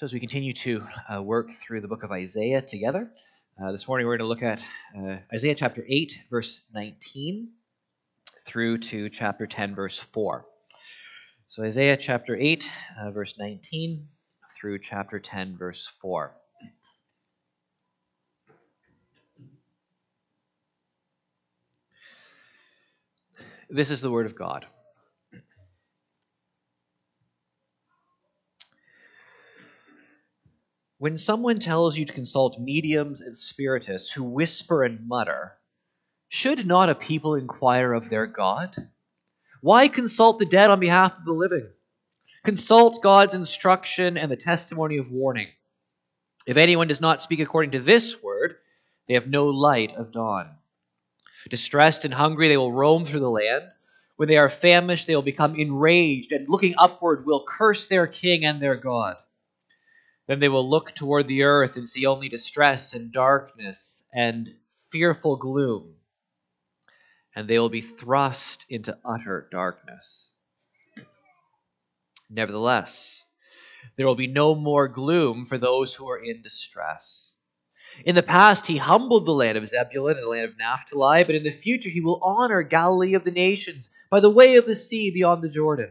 So, as we continue to uh, work through the book of Isaiah together, uh, this morning we're going to look at uh, Isaiah chapter 8, verse 19, through to chapter 10, verse 4. So, Isaiah chapter 8, uh, verse 19, through chapter 10, verse 4. This is the word of God. When someone tells you to consult mediums and spiritists who whisper and mutter, should not a people inquire of their God? Why consult the dead on behalf of the living? Consult God's instruction and the testimony of warning. If anyone does not speak according to this word, they have no light of dawn. Distressed and hungry, they will roam through the land. When they are famished, they will become enraged, and looking upward, will curse their king and their God. Then they will look toward the earth and see only distress and darkness and fearful gloom. And they will be thrust into utter darkness. Nevertheless, there will be no more gloom for those who are in distress. In the past, he humbled the land of Zebulun and the land of Naphtali, but in the future, he will honor Galilee of the nations by the way of the sea beyond the Jordan.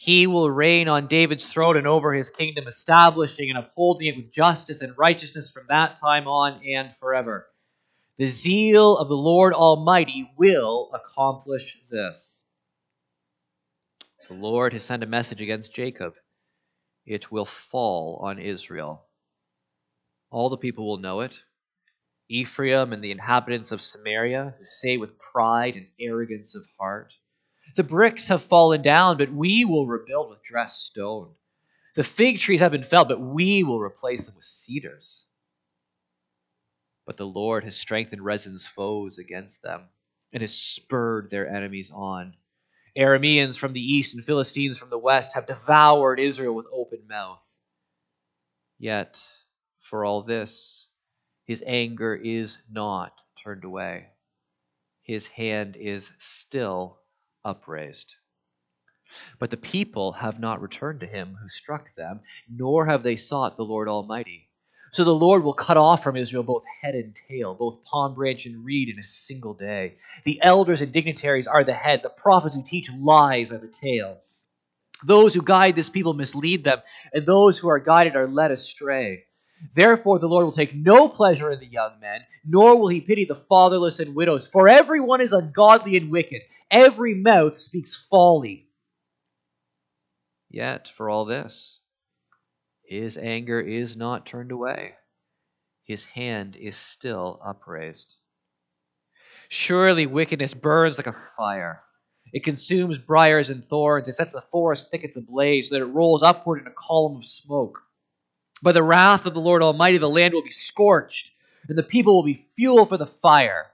he will reign on David's throne and over his kingdom, establishing and upholding it with justice and righteousness from that time on and forever. The zeal of the Lord Almighty will accomplish this. The Lord has sent a message against Jacob. It will fall on Israel. All the people will know it. Ephraim and the inhabitants of Samaria, who say with pride and arrogance of heart, the bricks have fallen down, but we will rebuild with dressed stone. The fig trees have been felled, but we will replace them with cedars. But the Lord has strengthened Rezin's foes against them and has spurred their enemies on. Arameans from the east and Philistines from the west have devoured Israel with open mouth. Yet, for all this, his anger is not turned away. His hand is still upraised. But the people have not returned to him who struck them, nor have they sought the Lord Almighty. So the Lord will cut off from Israel both head and tail, both palm branch and reed in a single day. The elders and dignitaries are the head, the prophets who teach lies are the tail. Those who guide this people mislead them, and those who are guided are led astray. Therefore, the Lord will take no pleasure in the young men, nor will he pity the fatherless and widows, for everyone is ungodly and wicked Every mouth speaks folly. Yet, for all this, his anger is not turned away. His hand is still upraised. Surely wickedness burns like a fire. It consumes briars and thorns. It sets the forest thickets ablaze so that it rolls upward in a column of smoke. By the wrath of the Lord Almighty, the land will be scorched, and the people will be fuel for the fire.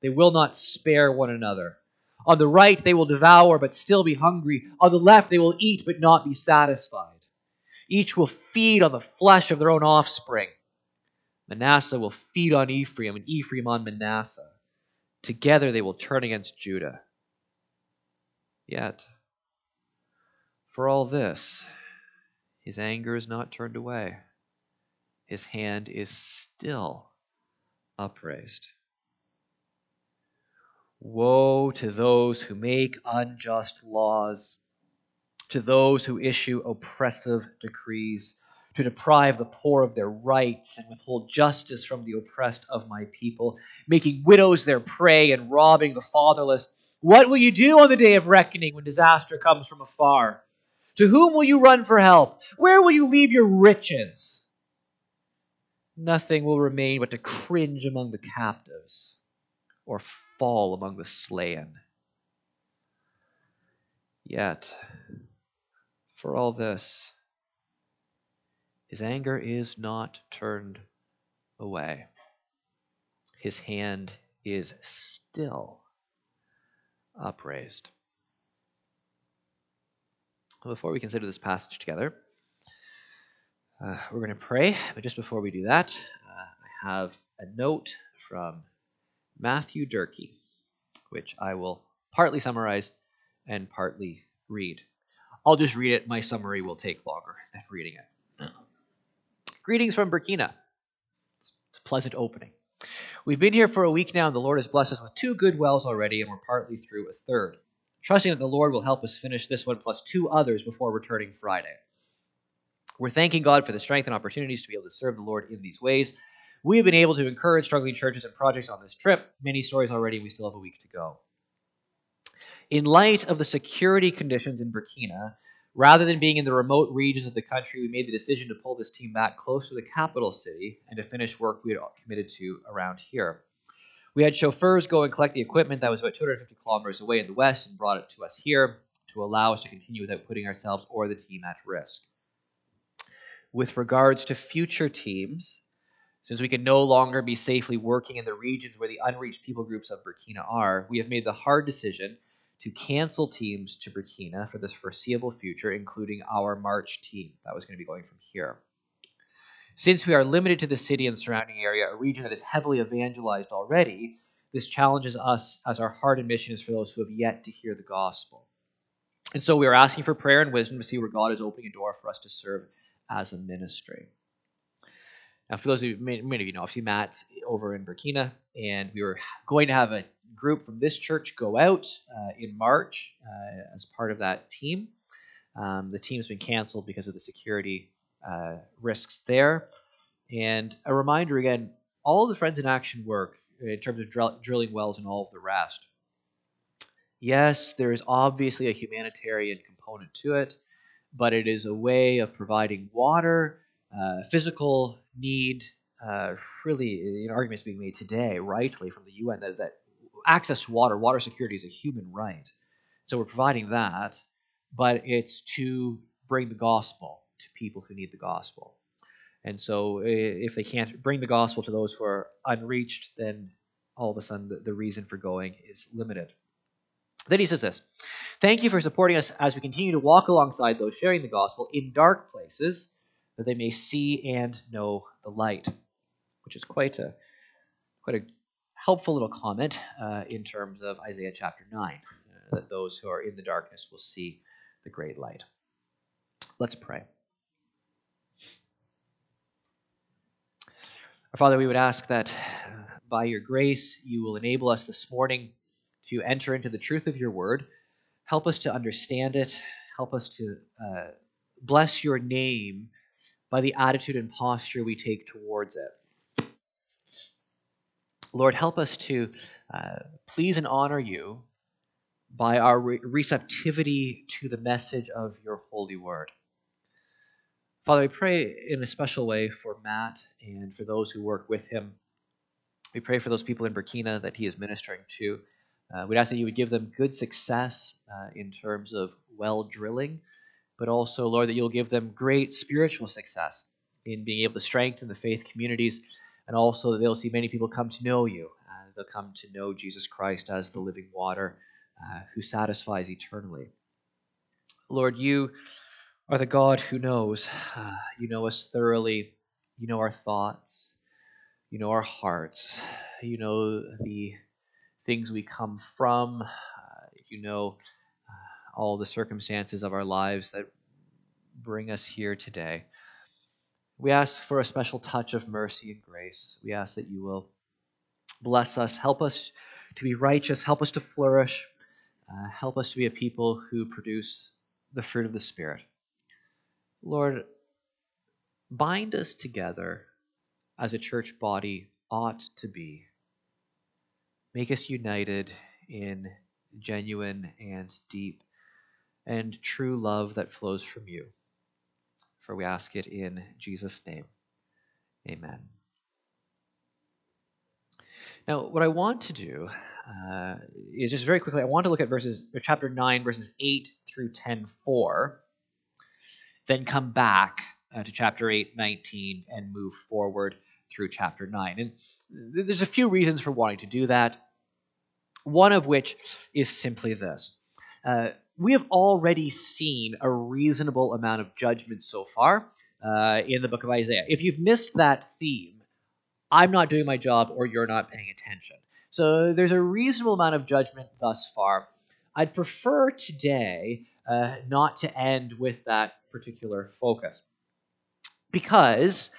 They will not spare one another. On the right they will devour but still be hungry. On the left they will eat but not be satisfied. Each will feed on the flesh of their own offspring. Manasseh will feed on Ephraim, and Ephraim on Manasseh. Together they will turn against Judah. Yet, for all this, his anger is not turned away. His hand is still upraised. Woe to those who make unjust laws, to those who issue oppressive decrees, to deprive the poor of their rights and withhold justice from the oppressed of my people, making widows their prey and robbing the fatherless. What will you do on the day of reckoning when disaster comes from afar? To whom will you run for help? Where will you leave your riches? Nothing will remain but to cringe among the captives or fall among the slain. Yet, for all this, his anger is not turned away. His hand is still upraised. Before we consider this passage together, uh, we're going to pray, but just before we do that, uh, I have a note from Matthew Durkee, which I will partly summarize and partly read. I'll just read it. My summary will take longer than reading it. Greetings from Burkina. It's a pleasant opening. We've been here for a week now, and the Lord has blessed us with two good wells already, and we're partly through a third. Trusting that the Lord will help us finish this one plus two others before returning Friday. We're thanking God for the strength and opportunities to be able to serve the Lord in these ways. We have been able to encourage struggling churches and projects on this trip. Many stories already, we still have a week to go. In light of the security conditions in Burkina, Rather than being in the remote regions of the country, we made the decision to pull this team back close to the capital city and to finish work we had committed to around here. We had chauffeurs go and collect the equipment that was about 250 kilometers away in the west and brought it to us here to allow us to continue without putting ourselves or the team at risk. With regards to future teams, since we can no longer be safely working in the regions where the unreached people groups of Burkina are, we have made the hard decision to cancel teams to Burkina for this foreseeable future, including our March team. That was going to be going from here. Since we are limited to the city and surrounding area, a region that is heavily evangelized already, this challenges us as our heart and mission is for those who have yet to hear the gospel. And so we are asking for prayer and wisdom to see where God is opening a door for us to serve as a ministry. Now, for those of you, many, many of you know, I've seen Matt over in Burkina, and we were going to have a group from this church go out uh, in March uh, as part of that team. Um, the team's been canceled because of the security uh, risks there. And a reminder again all the Friends in Action work in terms of dr- drilling wells and all of the rest. Yes, there is obviously a humanitarian component to it, but it is a way of providing water, uh, physical need. Uh, really, an argument is being made today, rightly, from the UN that, that access to water, water security is a human right. So we're providing that, but it's to bring the gospel to people who need the gospel. And so if they can't bring the gospel to those who are unreached, then all of a sudden the, the reason for going is limited. Then he says this Thank you for supporting us as we continue to walk alongside those sharing the gospel in dark places, that they may see and know the light. Which is quite a quite a helpful little comment uh, in terms of Isaiah chapter 9 uh, that those who are in the darkness will see the great light. Let's pray. Our Father, we would ask that uh, by your grace you will enable us this morning to enter into the truth of your word. Help us to understand it. Help us to uh, bless your name by the attitude and posture we take towards it. Lord, help us to uh, please and honor you by our re- receptivity to the message of your holy word. Father, we pray in a special way for Matt and for those who work with him. We pray for those people in Burkina that he is ministering to. Uh, we'd ask that you would give them good success uh, in terms of well drilling, but also, Lord, that you'll give them great spiritual success in being able to strengthen the faith communities and also that they'll see many people come to know you. Uh, they'll come to know Jesus Christ as the living water uh, who satisfies eternally. Lord, you are the God who knows. Uh, you know us thoroughly. You know our thoughts. You know our hearts. You know the things we come from. Uh, you know all the circumstances of our lives that bring us here today. We ask for a special touch of mercy and grace. We ask that you will bless us, help us to be righteous, help us to flourish, uh, help us to be a people who produce the fruit of the Spirit. Lord, bind us together as a church body ought to be. Make us united in genuine and deep and true love that flows from you. For we ask it in Jesus' name. Amen. Now, what I want to do uh, is just very quickly, I want to look at verses, chapter 9, verses 8 through 10, 4, then come back uh, to chapter 8, 19, and move forward through chapter 9. And there's a few reasons for wanting to do that. One of which is simply this. Uh, we have already seen a reasonable amount of judgment so far uh, in the book of Isaiah. If you've missed that theme, I'm not doing my job or you're not paying attention. So there's a reasonable amount of judgment thus far. I'd prefer today uh, not to end with that particular focus because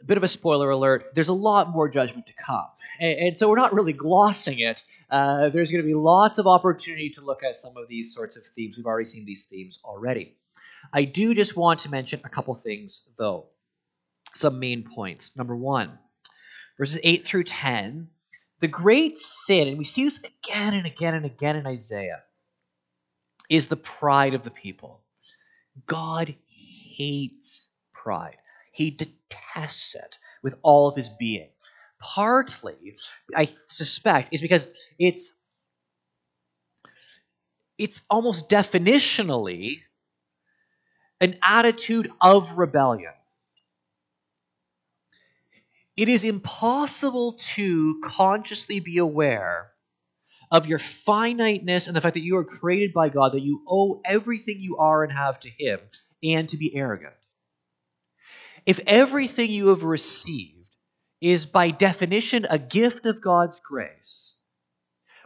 a bit of a spoiler alert there's a lot more judgment to come and, and so we're not really glossing it uh, there's going to be lots of opportunity to look at some of these sorts of themes. We've already seen these themes already. I do just want to mention a couple things though. Some main points. Number one verses 8 through 10 the great sin and we see this again and again and again in isaiah is the pride of the people. God hates pride. He detests it with all of his being. Partly, I suspect, is because it's it's almost definitionally an attitude of rebellion. It is impossible to consciously be aware of your finiteness and the fact that you are created by God, that you owe everything you are and have to Him, and to be arrogant. If everything you have received is by definition a gift of God's grace,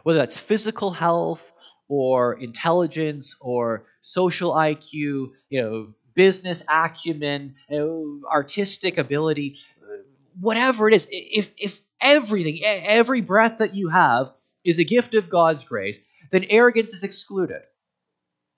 whether that's physical health or intelligence or social IQ, you know, business acumen, you know, artistic ability, whatever it is, if if everything, every breath that you have is a gift of God's grace, then arrogance is excluded.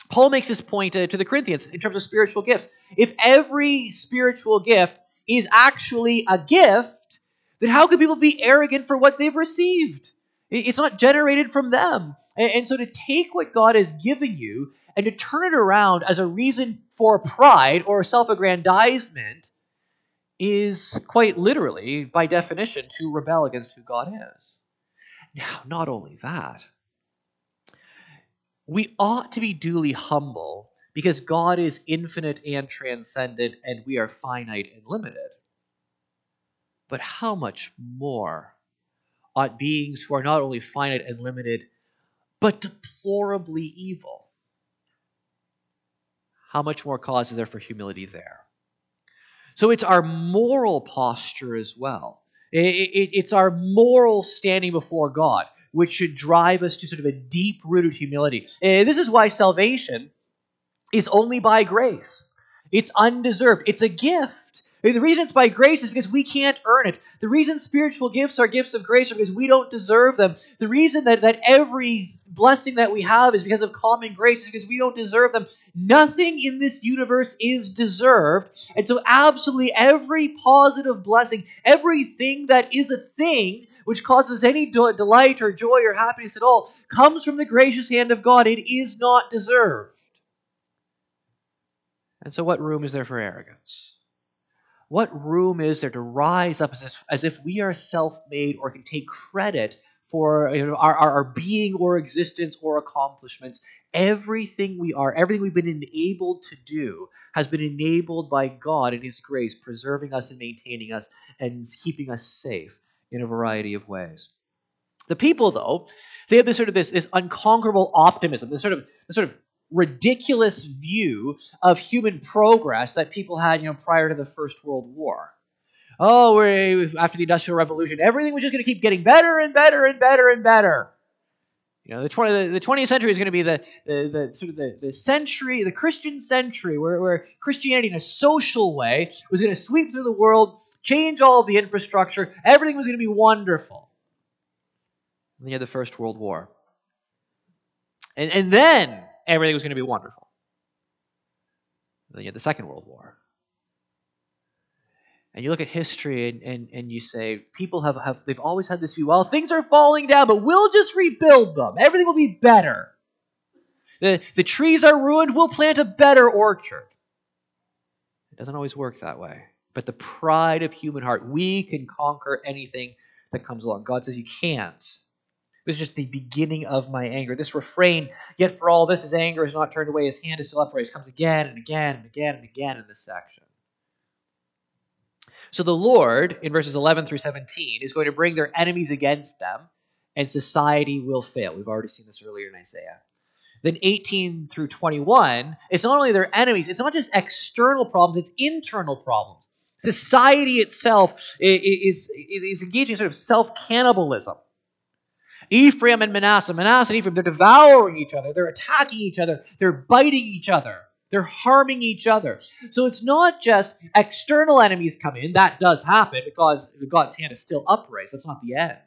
Paul makes this point uh, to the Corinthians in terms of spiritual gifts. If every spiritual gift is actually a gift, then how can people be arrogant for what they've received? It's not generated from them. And so to take what God has given you and to turn it around as a reason for pride or self aggrandizement is quite literally, by definition, to rebel against who God is. Now, not only that, we ought to be duly humble because God is infinite and transcendent and we are finite and limited. But how much more ought beings who are not only finite and limited, but deplorably evil? How much more cause is there for humility there? So it's our moral posture as well. It's our moral standing before God which should drive us to sort of a deep rooted humility. Eh, this is why salvation is only by grace, it's undeserved, it's a gift. The reason it's by grace is because we can't earn it. The reason spiritual gifts are gifts of grace is because we don't deserve them. The reason that, that every blessing that we have is because of common grace is because we don't deserve them. Nothing in this universe is deserved. And so, absolutely every positive blessing, everything that is a thing which causes any delight or joy or happiness at all, comes from the gracious hand of God. It is not deserved. And so, what room is there for arrogance? What room is there to rise up as if, as if we are self made or can take credit for you know, our, our, our being or existence or accomplishments? Everything we are, everything we've been enabled to do, has been enabled by God and His grace, preserving us and maintaining us and keeping us safe in a variety of ways. The people, though, they have this sort of this, this unconquerable optimism, this sort of this sort of ridiculous view of human progress that people had, you know, prior to the First World War. Oh, after the Industrial Revolution, everything was just going to keep getting better and better and better and better. You know, the, 20, the, the 20th century is going to be the, the, the sort of the, the century, the Christian century, where, where Christianity in a social way was going to sweep through the world change all of the infrastructure. Everything was going to be wonderful. And then you had the First World War. And, and then everything was going to be wonderful. And then you had the Second World War. And you look at history and, and, and you say, people have, have they've always had this view, well, things are falling down, but we'll just rebuild them. Everything will be better. The, the trees are ruined, we'll plant a better orchard. It doesn't always work that way. But the pride of human heart, we can conquer anything that comes along. God says you can't. This is just the beginning of my anger. This refrain, yet for all this, his anger is not turned away, his hand is still upraised, comes again and again and again and again in this section. So the Lord, in verses 11 through 17, is going to bring their enemies against them, and society will fail. We've already seen this earlier in Isaiah. Then 18 through 21, it's not only their enemies, it's not just external problems, it's internal problems. Society itself is, is engaging in sort of self cannibalism. Ephraim and Manasseh, Manasseh and Ephraim, they're devouring each other, they're attacking each other, they're biting each other. They're harming each other. So it's not just external enemies come in. That does happen because God's hand is still upraised. That's not the end.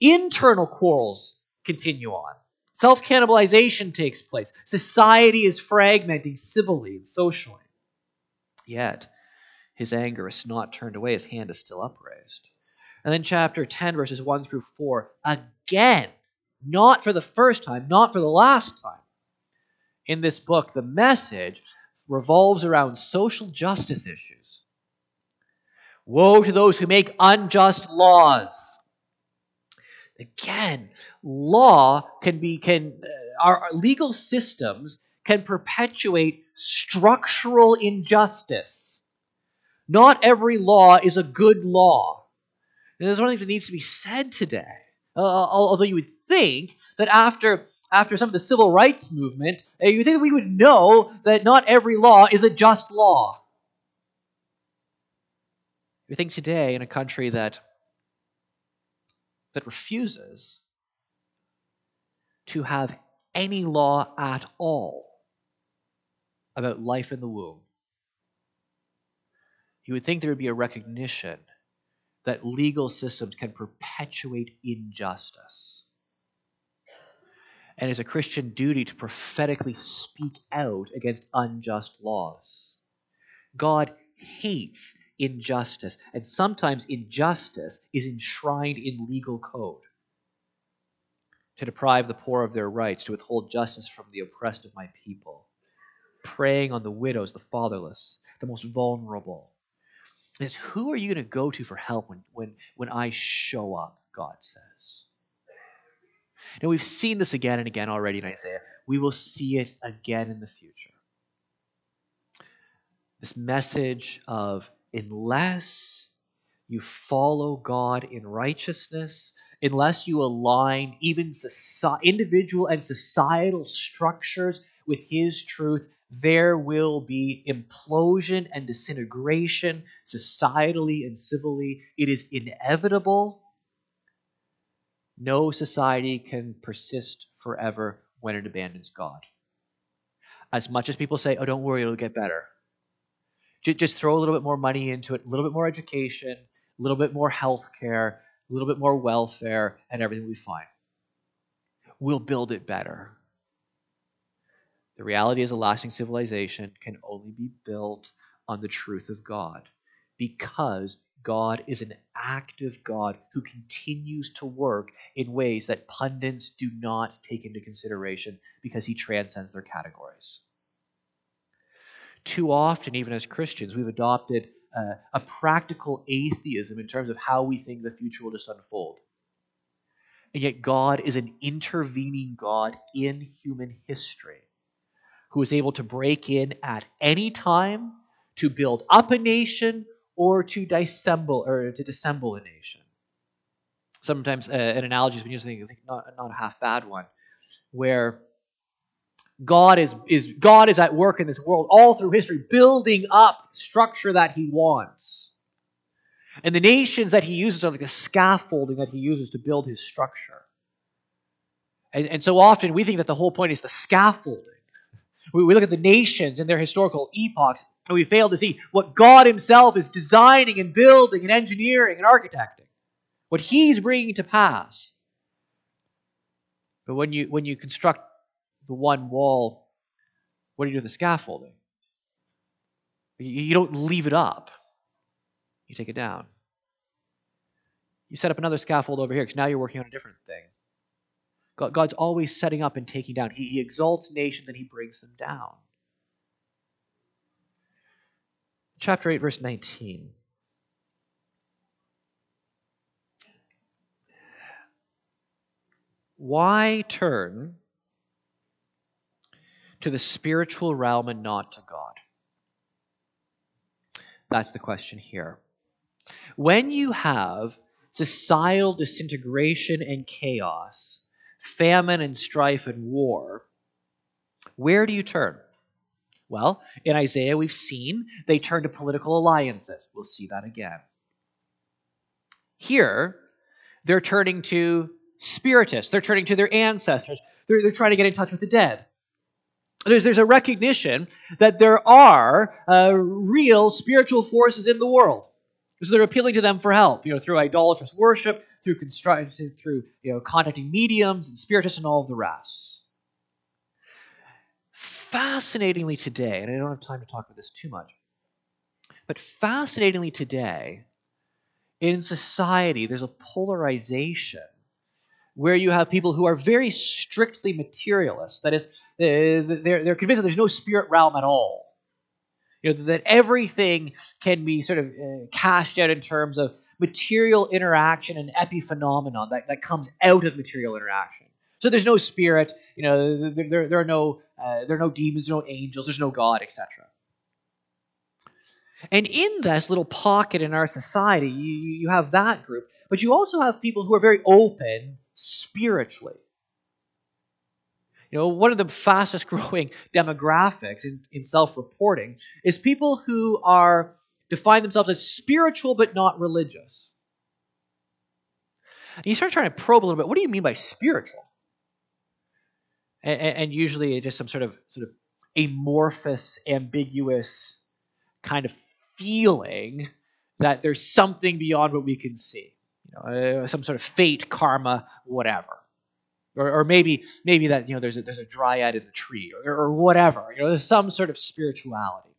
Internal quarrels continue on. Self cannibalization takes place. Society is fragmenting civilly and socially. Yet, his anger is not turned away. His hand is still upraised. And then, chapter 10, verses 1 through 4, again, not for the first time, not for the last time, in this book, the message revolves around social justice issues. Woe to those who make unjust laws. Again, law can be can uh, our legal systems can perpetuate structural injustice. Not every law is a good law. And there's one of the things that needs to be said today. Uh, although you would think that after after some of the civil rights movement, uh, you think we would know that not every law is a just law. You think today in a country that that refuses to have any law at all about life in the womb, you would think there would be a recognition that legal systems can perpetuate injustice and is a Christian duty to prophetically speak out against unjust laws. God hates injustice, and sometimes injustice is enshrined in legal code. To deprive the poor of their rights, to withhold justice from the oppressed of my people, preying on the widows, the fatherless, the most vulnerable. Is who are you going to go to for help when, when, when I show up, God says. Now, we've seen this again and again already in Isaiah. We will see it again in the future. This message of unless you follow God in righteousness, unless you align even individual and societal structures with His truth, there will be implosion and disintegration societally and civilly. It is inevitable no society can persist forever when it abandons God. As much as people say, oh, don't worry, it'll get better. Just throw a little bit more money into it, a little bit more education, a little bit more health care, a little bit more welfare, and everything will be fine. We'll build it better. The reality is a lasting civilization can only be built on the truth of God because God is an active God who continues to work in ways that pundits do not take into consideration because he transcends their categories. Too often, even as Christians, we've adopted uh, a practical atheism in terms of how we think the future will just unfold. And yet, God is an intervening God in human history who is able to break in at any time to build up a nation or to dissemble or to dissemble a nation. Sometimes uh, an analogy has been used, I think not, not a half bad one, where God is, is God is at work in this world all through history, building up structure that He wants. And the nations that He uses are like the scaffolding that He uses to build His structure. And, and so often we think that the whole point is the scaffolding. We, we look at the nations and their historical epochs, and we fail to see what God Himself is designing and building and engineering and architecting, what He's bringing to pass. But when you when you construct the one wall, what do you do with the scaffolding? You, you don't leave it up. you take it down. You set up another scaffold over here because now you're working on a different thing. God, God's always setting up and taking down. He, he exalts nations and he brings them down. Chapter 8, verse 19. Why turn to the spiritual realm and not to God? That's the question here. When you have societal disintegration and chaos, famine and strife and war, where do you turn? Well, in Isaiah, we've seen they turn to political alliances. We'll see that again. Here, they're turning to spiritists, they're turning to their ancestors, they're, they're trying to get in touch with the dead. There's, there's a recognition that there are uh, real spiritual forces in the world. So they're appealing to them for help, you know, through idolatrous worship, through construct, through you know, contacting mediums and spiritists and all of the rest. Fascinatingly today, and I don't have time to talk about this too much, but fascinatingly today, in society, there's a polarization where you have people who are very strictly materialist. That is, they're, they're convinced that there's no spirit realm at all. You know, that everything can be sort of uh, cashed out in terms of material interaction and epiphenomenon that, that comes out of material interaction. So there's no spirit, you know, there, there, there are no uh, there are no demons, no angels, there's no God, etc. And in this little pocket in our society, you, you have that group, but you also have people who are very open spiritually. You know, one of the fastest growing demographics in, in self reporting is people who are define themselves as spiritual but not religious. And you start trying to probe a little bit. What do you mean by spiritual? And, and usually it's just some sort of sort of amorphous, ambiguous kind of feeling that there's something beyond what we can see you know, uh, some sort of fate, karma, whatever. Or, or, maybe maybe that you know there's a, there's a dryad in the tree or, or whatever. You know, there's some sort of spirituality.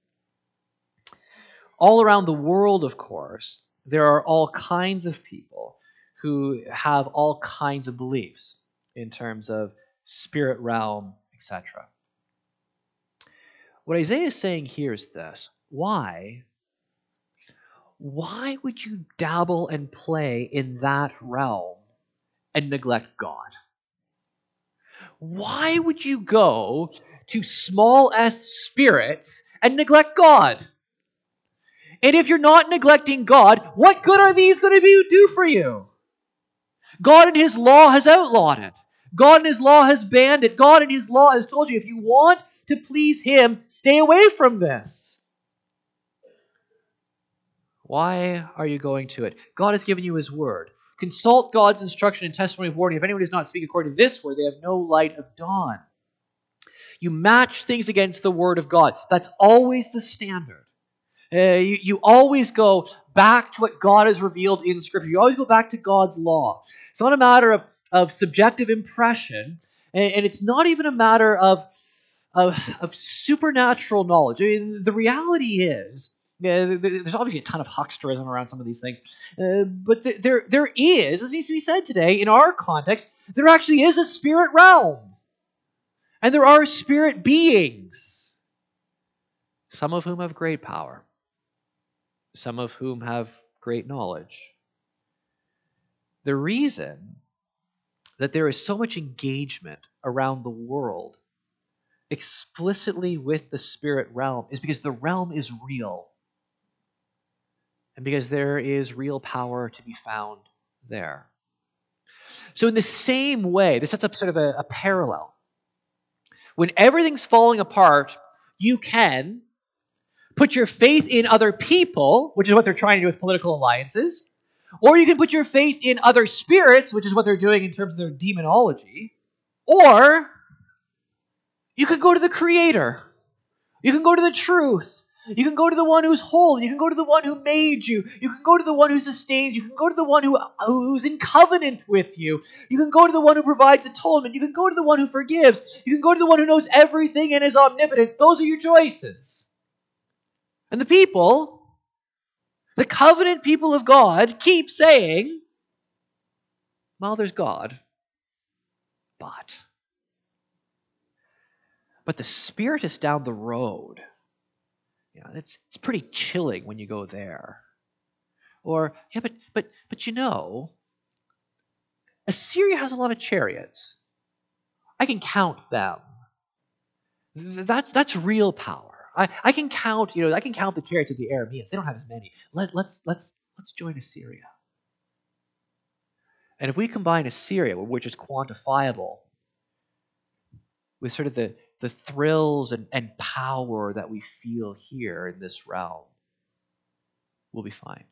All around the world, of course, there are all kinds of people who have all kinds of beliefs in terms of spirit realm, etc. What Isaiah is saying here is this why why would you dabble and play in that realm and neglect God? Why would you go to small s spirits and neglect God? And if you're not neglecting God, what good are these going to be, do for you? God and His law has outlawed it. God and His law has banned it. God and His law has told you if you want to please Him, stay away from this. Why are you going to it? God has given you his word. Consult God's instruction and testimony of warning. If anyone does not speak according to this word, they have no light of dawn. You match things against the word of God. That's always the standard. Uh, you, you always go back to what God has revealed in Scripture. You always go back to God's law. It's not a matter of, of subjective impression, and, and it's not even a matter of, of, of supernatural knowledge. I mean, the reality is there's obviously a ton of hucksterism around some of these things, uh, but th- there there is, as needs to be said today, in our context, there actually is a spirit realm, and there are spirit beings, some of whom have great power, some of whom have great knowledge. The reason that there is so much engagement around the world explicitly with the spirit realm is because the realm is real and because there is real power to be found there. So, in the same way, this sets up sort of a, a parallel. When everything's falling apart, you can put your faith in other people, which is what they're trying to do with political alliances, or you can put your faith in other spirits, which is what they're doing in terms of their demonology, or you could go to the Creator. You can go to the truth. You can go to the one who's whole. You can go to the one who made you. You can go to the one who sustains. You can go to the one who, who's in covenant with you. You can go to the one who provides atonement. You can go to the one who forgives. You can go to the one who knows everything and is omnipotent. Those are your choices. And the people, the covenant people of God keep saying, well, there's God, but. But the Spirit is down the road. You know, it's, it's pretty chilling when you go there. Or, yeah, but, but, but you know, Assyria has a lot of chariots. I can count them. That's, that's real power. I, I can count, you know, I can count the chariots of the Arameans. They don't have as many. Let, let's, let's, let's join Assyria. And if we combine Assyria, which is quantifiable, with sort of the, the thrills and, and power that we feel here in this realm, we'll be fine.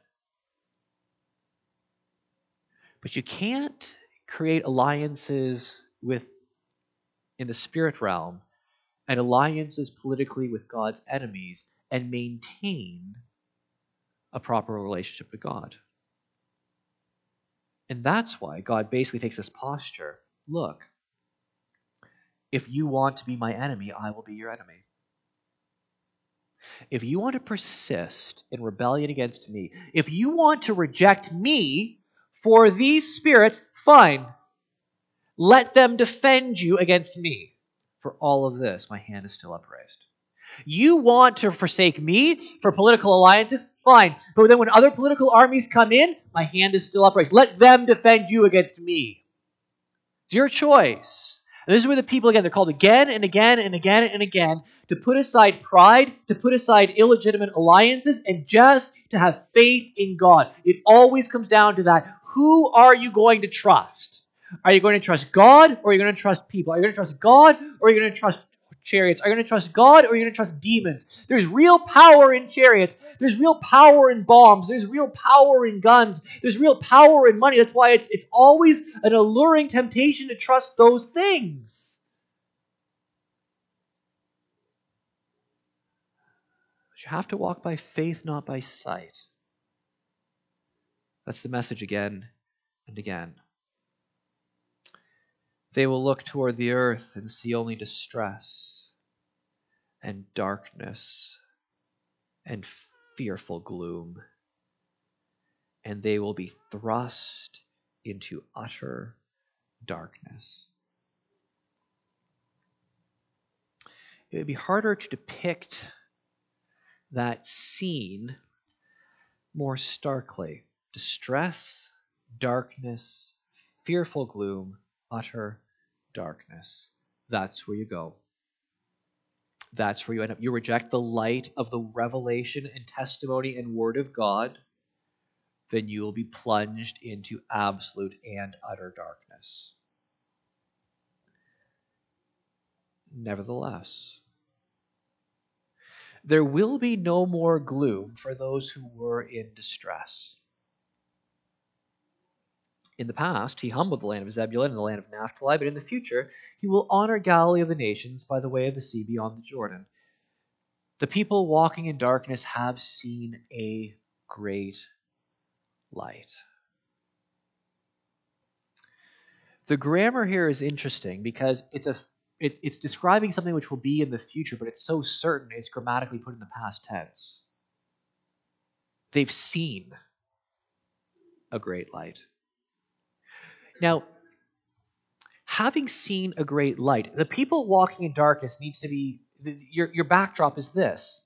But you can't create alliances with in the spirit realm and alliances politically with God's enemies and maintain a proper relationship with God. And that's why God basically takes this posture look, if you want to be my enemy, I will be your enemy. If you want to persist in rebellion against me, if you want to reject me for these spirits, fine. Let them defend you against me. For all of this, my hand is still upraised. You want to forsake me for political alliances? Fine. But then when other political armies come in, my hand is still upraised. Let them defend you against me. It's your choice. And this is where the people, again, they're called again and again and again and again to put aside pride, to put aside illegitimate alliances, and just to have faith in God. It always comes down to that. Who are you going to trust? Are you going to trust God or are you going to trust people? Are you going to trust God or are you going to trust chariots? Are you going to trust God or are you going to trust demons? There's real power in chariots. There's real power in bombs. There's real power in guns. There's real power in money. That's why it's, it's always an alluring temptation to trust those things. But you have to walk by faith, not by sight. That's the message again and again. They will look toward the earth and see only distress and darkness and fearful gloom, and they will be thrust into utter darkness. It would be harder to depict that scene more starkly. Distress, darkness, fearful gloom, utter darkness. That's where you go. That's where you end up. You reject the light of the revelation and testimony and word of God, then you will be plunged into absolute and utter darkness. Nevertheless, there will be no more gloom for those who were in distress. In the past, he humbled the land of Zebulun and the land of Naphtali, but in the future, he will honor Galilee of the nations by the way of the sea beyond the Jordan. The people walking in darkness have seen a great light. The grammar here is interesting because it's a it, it's describing something which will be in the future, but it's so certain it's grammatically put in the past tense. They've seen a great light. Now, having seen a great light, the people walking in darkness needs to be your, your backdrop is this.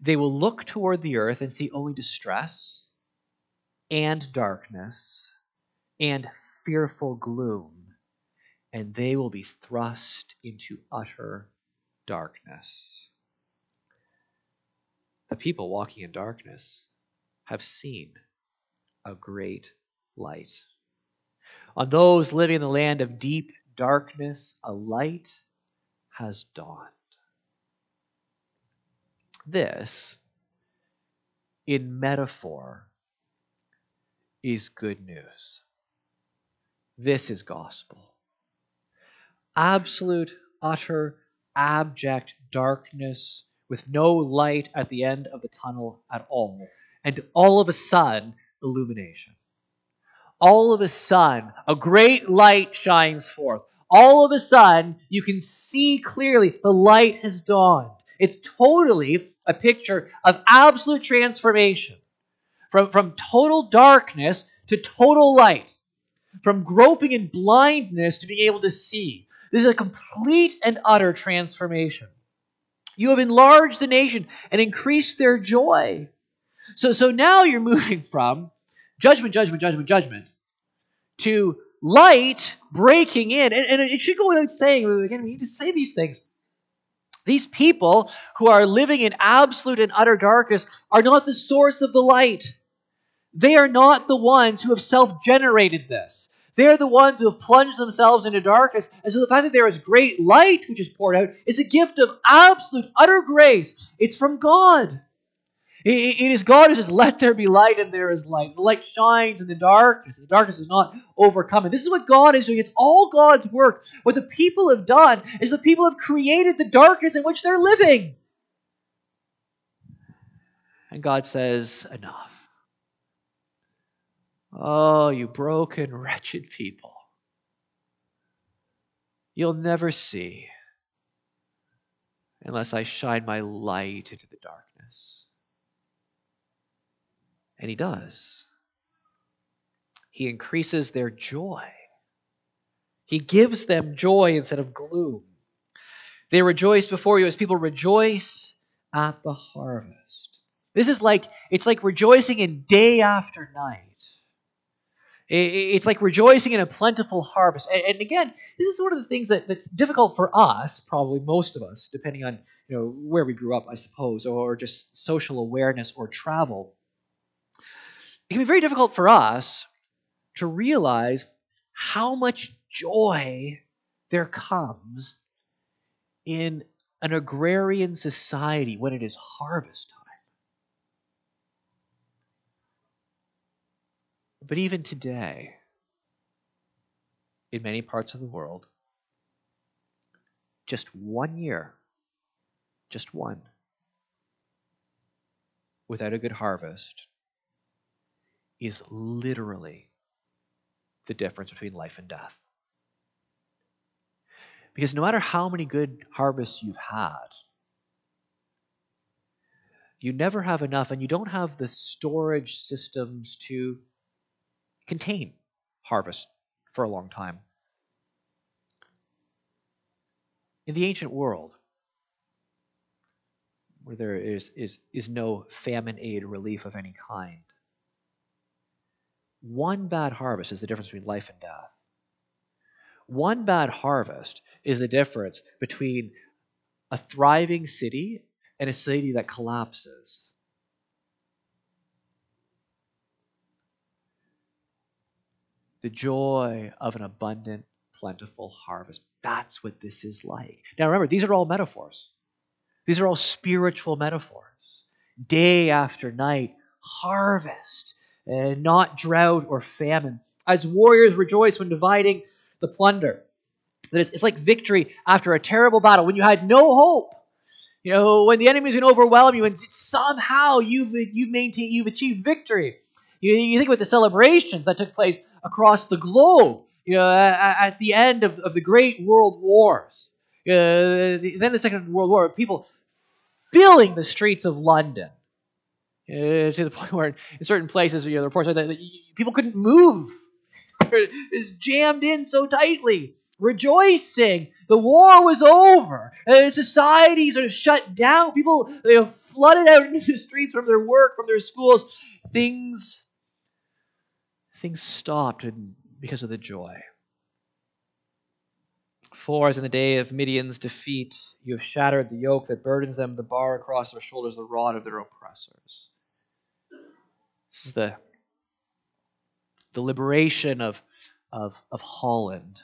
They will look toward the earth and see only distress and darkness and fearful gloom, and they will be thrust into utter darkness. The people walking in darkness have seen a great light. On those living in the land of deep darkness, a light has dawned. This, in metaphor, is good news. This is gospel. Absolute, utter, abject darkness with no light at the end of the tunnel at all. And all of a sudden, illumination all of a sudden, a great light shines forth. All of a sudden, you can see clearly the light has dawned. It's totally a picture of absolute transformation. from, from total darkness to total light, from groping in blindness to being able to see. This is a complete and utter transformation. You have enlarged the nation and increased their joy. So, so now you're moving from judgment, judgment, judgment, judgment to light breaking in. And, and it should go without saying, again, we need to say these things. These people who are living in absolute and utter darkness are not the source of the light. They are not the ones who have self generated this. They're the ones who have plunged themselves into darkness. And so the fact that there is great light which is poured out is a gift of absolute, utter grace. It's from God. It is God who says, Let there be light, and there is light. The light shines in the darkness, and the darkness is not overcome. And this is what God is doing. It's all God's work. What the people have done is the people have created the darkness in which they're living. And God says, Enough. Oh, you broken, wretched people. You'll never see unless I shine my light into the darkness. And he does. He increases their joy. He gives them joy instead of gloom. They rejoice before you as people rejoice at the harvest. This is like, it's like rejoicing in day after night. It's like rejoicing in a plentiful harvest. And again, this is one of the things that, that's difficult for us, probably most of us, depending on you know where we grew up, I suppose, or just social awareness or travel it can be very difficult for us to realize how much joy there comes in an agrarian society when it is harvest time. But even today, in many parts of the world, just one year, just one, without a good harvest is literally the difference between life and death. Because no matter how many good harvests you've had, you never have enough, and you don't have the storage systems to contain harvest for a long time. In the ancient world, where there is, is, is no famine aid relief of any kind, one bad harvest is the difference between life and death. One bad harvest is the difference between a thriving city and a city that collapses. The joy of an abundant, plentiful harvest. That's what this is like. Now remember, these are all metaphors. These are all spiritual metaphors. Day after night, harvest and not drought or famine. As warriors rejoice when dividing the plunder. That is, it's like victory after a terrible battle when you had no hope. You know, when the enemy is going to overwhelm you, and somehow you've you've maintained, you've achieved victory. You, you think about the celebrations that took place across the globe. You know, at, at the end of, of the great world wars, uh, then the Second World War, people filling the streets of London uh, to the point where in certain places, you know, the reports are that people couldn't move. it's jammed in so tightly. Rejoicing, the war was over. Uh, societies are shut down. People they have flooded out into the streets from their work, from their schools. Things, things stopped because of the joy. For as in the day of Midian's defeat, you have shattered the yoke that burdens them, the bar across their shoulders, the rod of their oppressors. This is the, the liberation of, of, of Holland.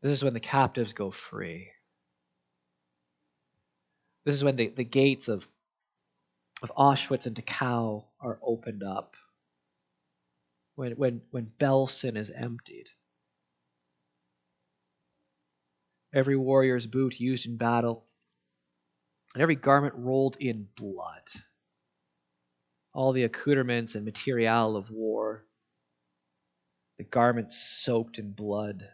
This is when the captives go free. This is when the, the gates of, of Auschwitz and Dachau are opened up. When, when, when Belsen is emptied. Every warrior's boot used in battle, and every garment rolled in blood all the accoutrements and material of war, the garments soaked in blood,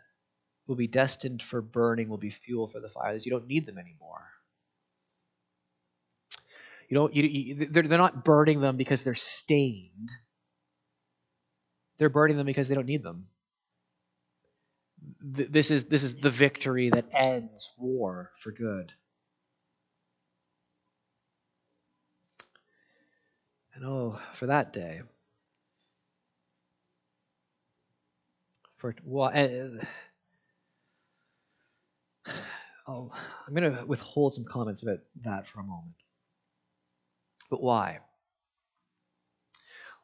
will be destined for burning, will be fuel for the fires. You don't need them anymore. You don't. You, you, they're, they're not burning them because they're stained. They're burning them because they don't need them. This is this is the victory that ends war for good. And oh, for that day. For well, oh, I'm going to withhold some comments about that for a moment. But why?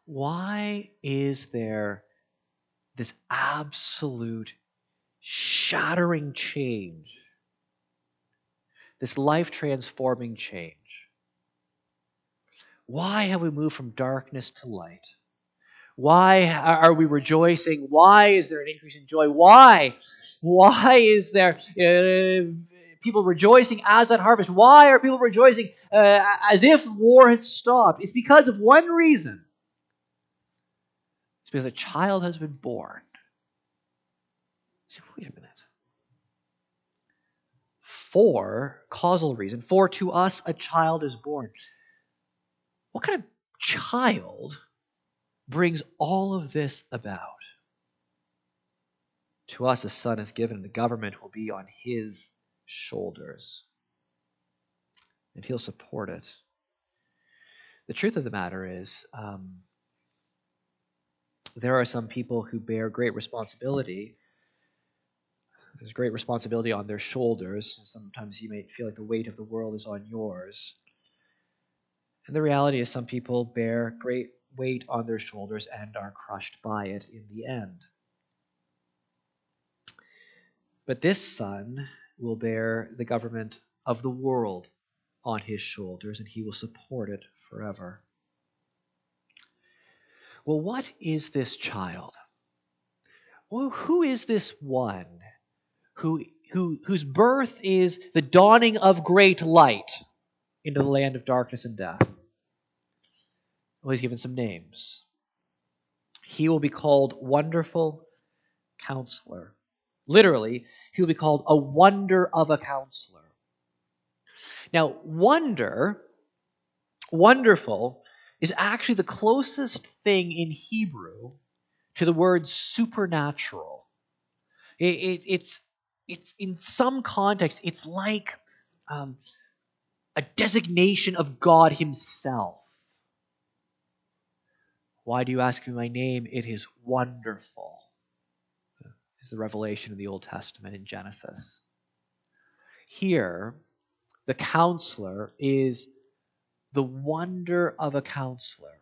Why is there this absolute shattering change? This life transforming change? Why have we moved from darkness to light? Why are we rejoicing? Why is there an increase in joy? Why? Why is there uh, people rejoicing as at harvest? Why are people rejoicing uh, as if war has stopped? It's because of one reason. It's because a child has been born. wait a minute. For causal reason, for to us a child is born. What kind of child brings all of this about? To us a son is given, and the government will be on his shoulders. And he'll support it. The truth of the matter is, um, there are some people who bear great responsibility. There's great responsibility on their shoulders. Sometimes you may feel like the weight of the world is on yours. And the reality is, some people bear great weight on their shoulders and are crushed by it in the end. But this son will bear the government of the world on his shoulders, and he will support it forever. Well, what is this child? Well, who is this one who, who, whose birth is the dawning of great light? into the land of darkness and death. Well, he's given some names. He will be called Wonderful Counselor. Literally, he will be called a wonder of a counselor. Now, wonder, wonderful, is actually the closest thing in Hebrew to the word supernatural. It, it, it's, it's in some context, it's like um, a designation of God Himself. Why do you ask me my name? It is wonderful. Is the revelation of the Old Testament in Genesis. Here, the counselor is the wonder of a counselor.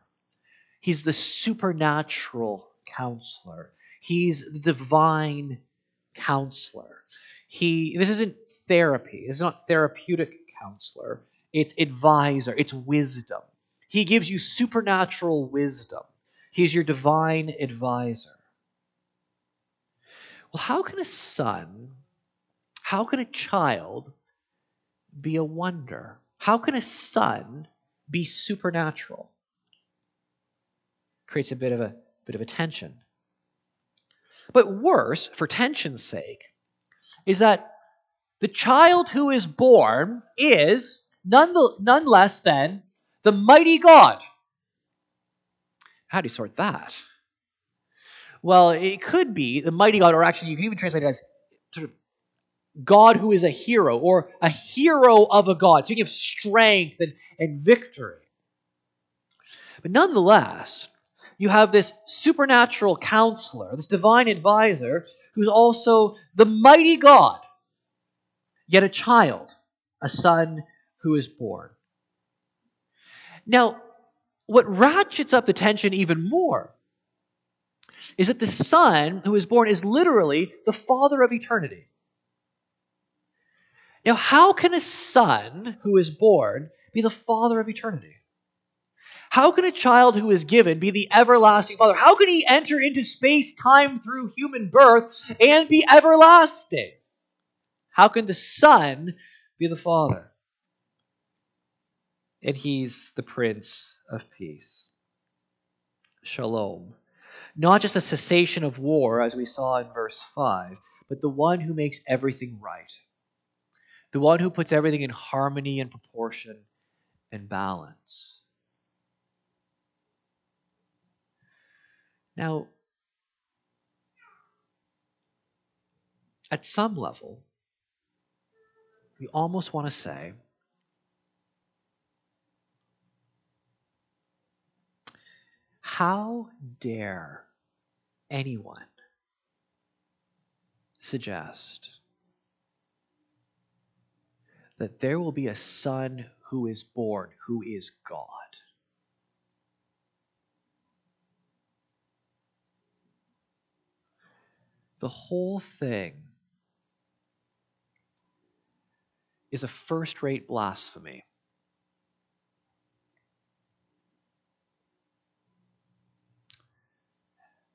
He's the supernatural counselor. He's the divine counselor. He this isn't therapy. This is not therapeutic counselor, it's advisor, it's wisdom. He gives you supernatural wisdom. He's your divine advisor. Well, how can a son, how can a child be a wonder? How can a son be supernatural? Creates a bit of a bit of a tension. But worse, for tension's sake, is that the child who is born is none, the, none less than the mighty God. How do you sort that? Well, it could be the mighty God, or actually, you can even translate it as sort of God who is a hero, or a hero of a God, speaking of strength and, and victory. But nonetheless, you have this supernatural counselor, this divine advisor, who's also the mighty God yet a child, a son who is born. Now, what ratchets up the tension even more is that the son who is born is literally the father of eternity. Now, how can a son who is born be the father of eternity? How can a child who is given be the everlasting father? How can he enter into space time through human birth and be everlasting? How can the Son be the Father? And he's the Prince of Peace. Shalom. Not just a cessation of war, as we saw in verse 5, but the one who makes everything right. The one who puts everything in harmony and proportion and balance. Now, at some level, we almost want to say, how dare anyone suggest that there will be a son who is born who is God? The whole thing is a first rate blasphemy.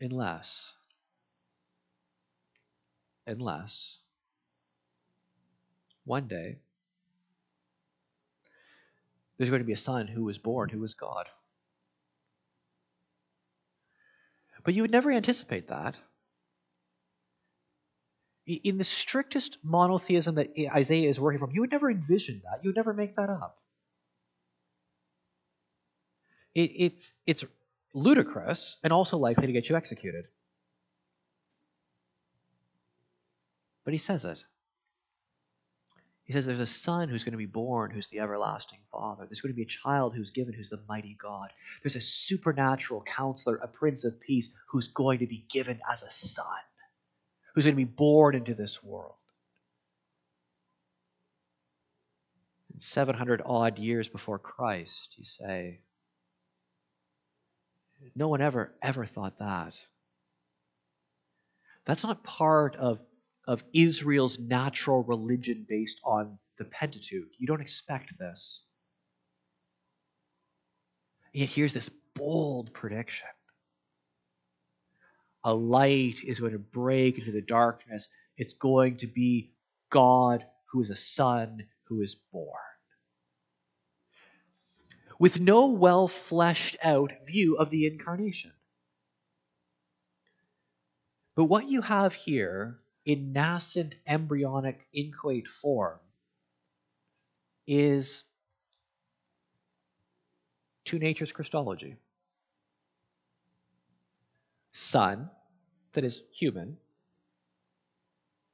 Unless, unless one day there's going to be a son who was born who was God. But you would never anticipate that. In the strictest monotheism that Isaiah is working from, you would never envision that. You would never make that up. It, it's, it's ludicrous and also likely to get you executed. But he says it. He says there's a son who's going to be born who's the everlasting Father. There's going to be a child who's given who's the mighty God. There's a supernatural counselor, a prince of peace who's going to be given as a son who's going to be born into this world. And 700 odd years before Christ, you say, no one ever, ever thought that. That's not part of, of Israel's natural religion based on the Pentateuch. You don't expect this. Yet here's this bold prediction a light is going to break into the darkness. It's going to be God who is a son who is born. With no well fleshed out view of the incarnation. But what you have here in nascent embryonic inchoate form is two natures Christology. Son, that is human,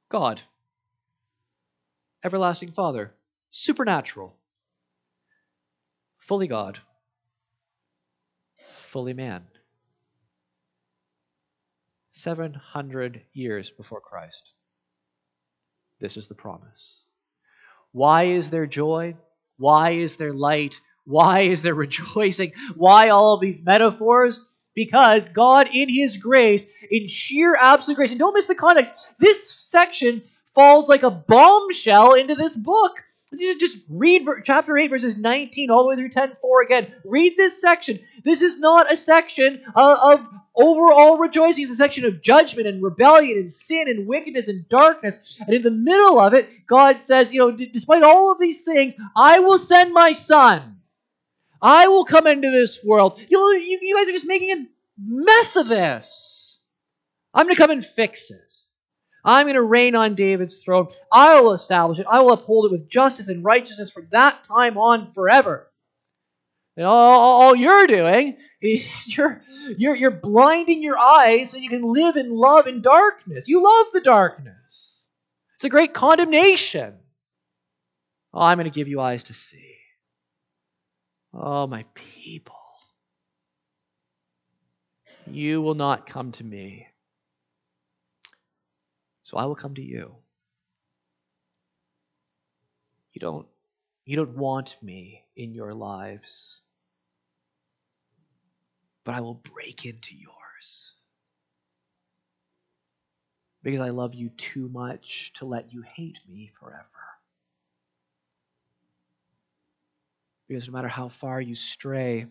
God, everlasting Father, supernatural, fully God, fully man. 700 years before Christ. This is the promise. Why is there joy? Why is there light? Why is there rejoicing? Why all these metaphors? because God, in His grace, in sheer absolute grace, and don't miss the context, this section falls like a bombshell into this book. Just read chapter 8, verses 19 all the way through 10 4 again. Read this section. This is not a section of, of overall rejoicing. It's a section of judgment and rebellion and sin and wickedness and darkness. And in the middle of it, God says, you know, despite all of these things, I will send my son. I will come into this world. You, know, you, you guys are just making a mess of this. I'm going to come and fix it. I'm going to reign on David's throne. I will establish it. I will uphold it with justice and righteousness from that time on forever. And all, all you're doing is you're, you're, you're blinding your eyes so you can live in love in darkness. You love the darkness. It's a great condemnation. Oh, I'm going to give you eyes to see. Oh, my people. You will not come to me. So I will come to you. You don't you don't want me in your lives. But I will break into yours. Because I love you too much to let you hate me forever. Because no matter how far you stray,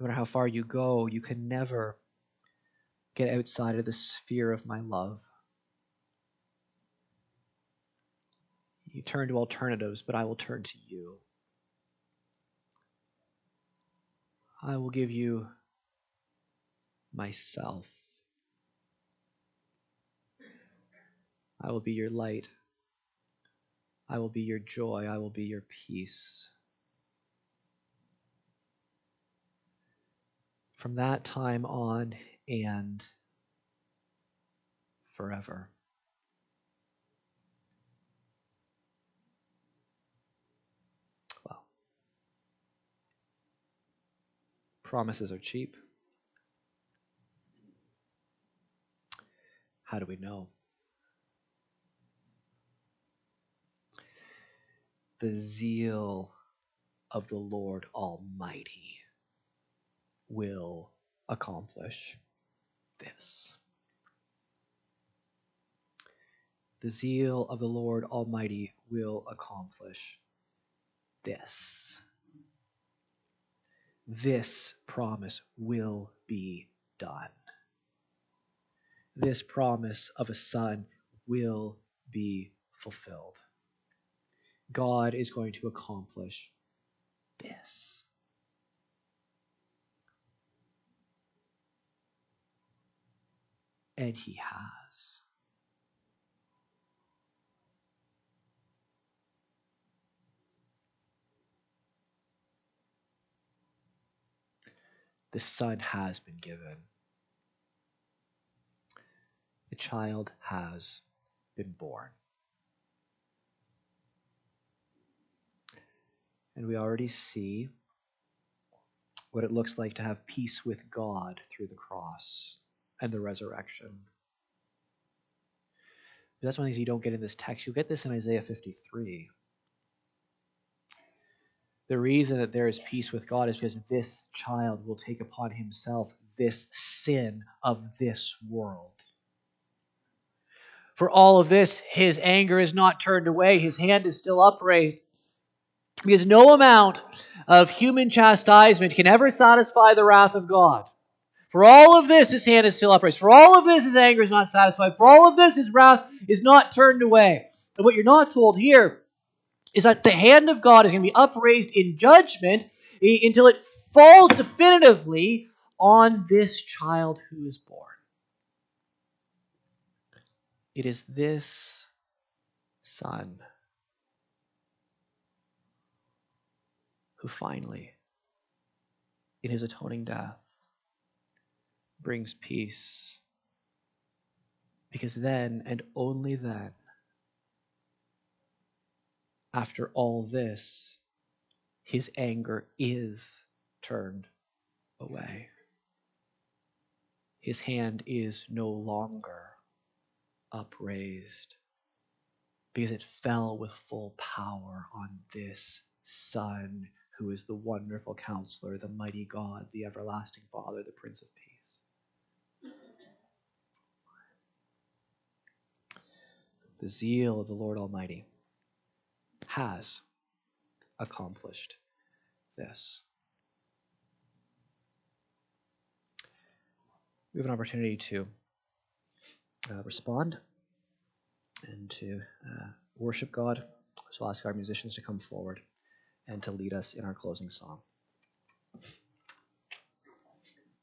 no matter how far you go, you can never get outside of the sphere of my love. You turn to alternatives, but I will turn to you. I will give you myself. I will be your light. I will be your joy. I will be your peace. From that time on and forever. Well, promises are cheap. How do we know? The zeal of the Lord Almighty will accomplish this. The zeal of the Lord Almighty will accomplish this. This promise will be done this promise of a son will be fulfilled. God is going to accomplish this. And he has. The Son has been given the child has been born. And we already see what it looks like to have peace with God through the cross and the resurrection. But that's one of the things you don't get in this text. You get this in Isaiah 53. The reason that there is peace with God is because this child will take upon himself this sin of this world. For all of this, his anger is not turned away, his hand is still upraised. Because no amount of human chastisement can ever satisfy the wrath of God. For all of this, his hand is still upraised. For all of this, his anger is not satisfied. For all of this, his wrath is not turned away. And what you're not told here is that the hand of God is going to be upraised in judgment eh, until it falls definitively on this child who is born. It is this Son who finally, in his atoning death, brings peace. Because then, and only then, after all this, his anger is turned away. His hand is no longer upraised because it fell with full power on this Son who is the wonderful counselor, the mighty God, the everlasting Father, the Prince of Peace. The zeal of the Lord Almighty has accomplished this. We have an opportunity to uh, respond and to uh, worship God. So I'll ask our musicians to come forward and to lead us in our closing song.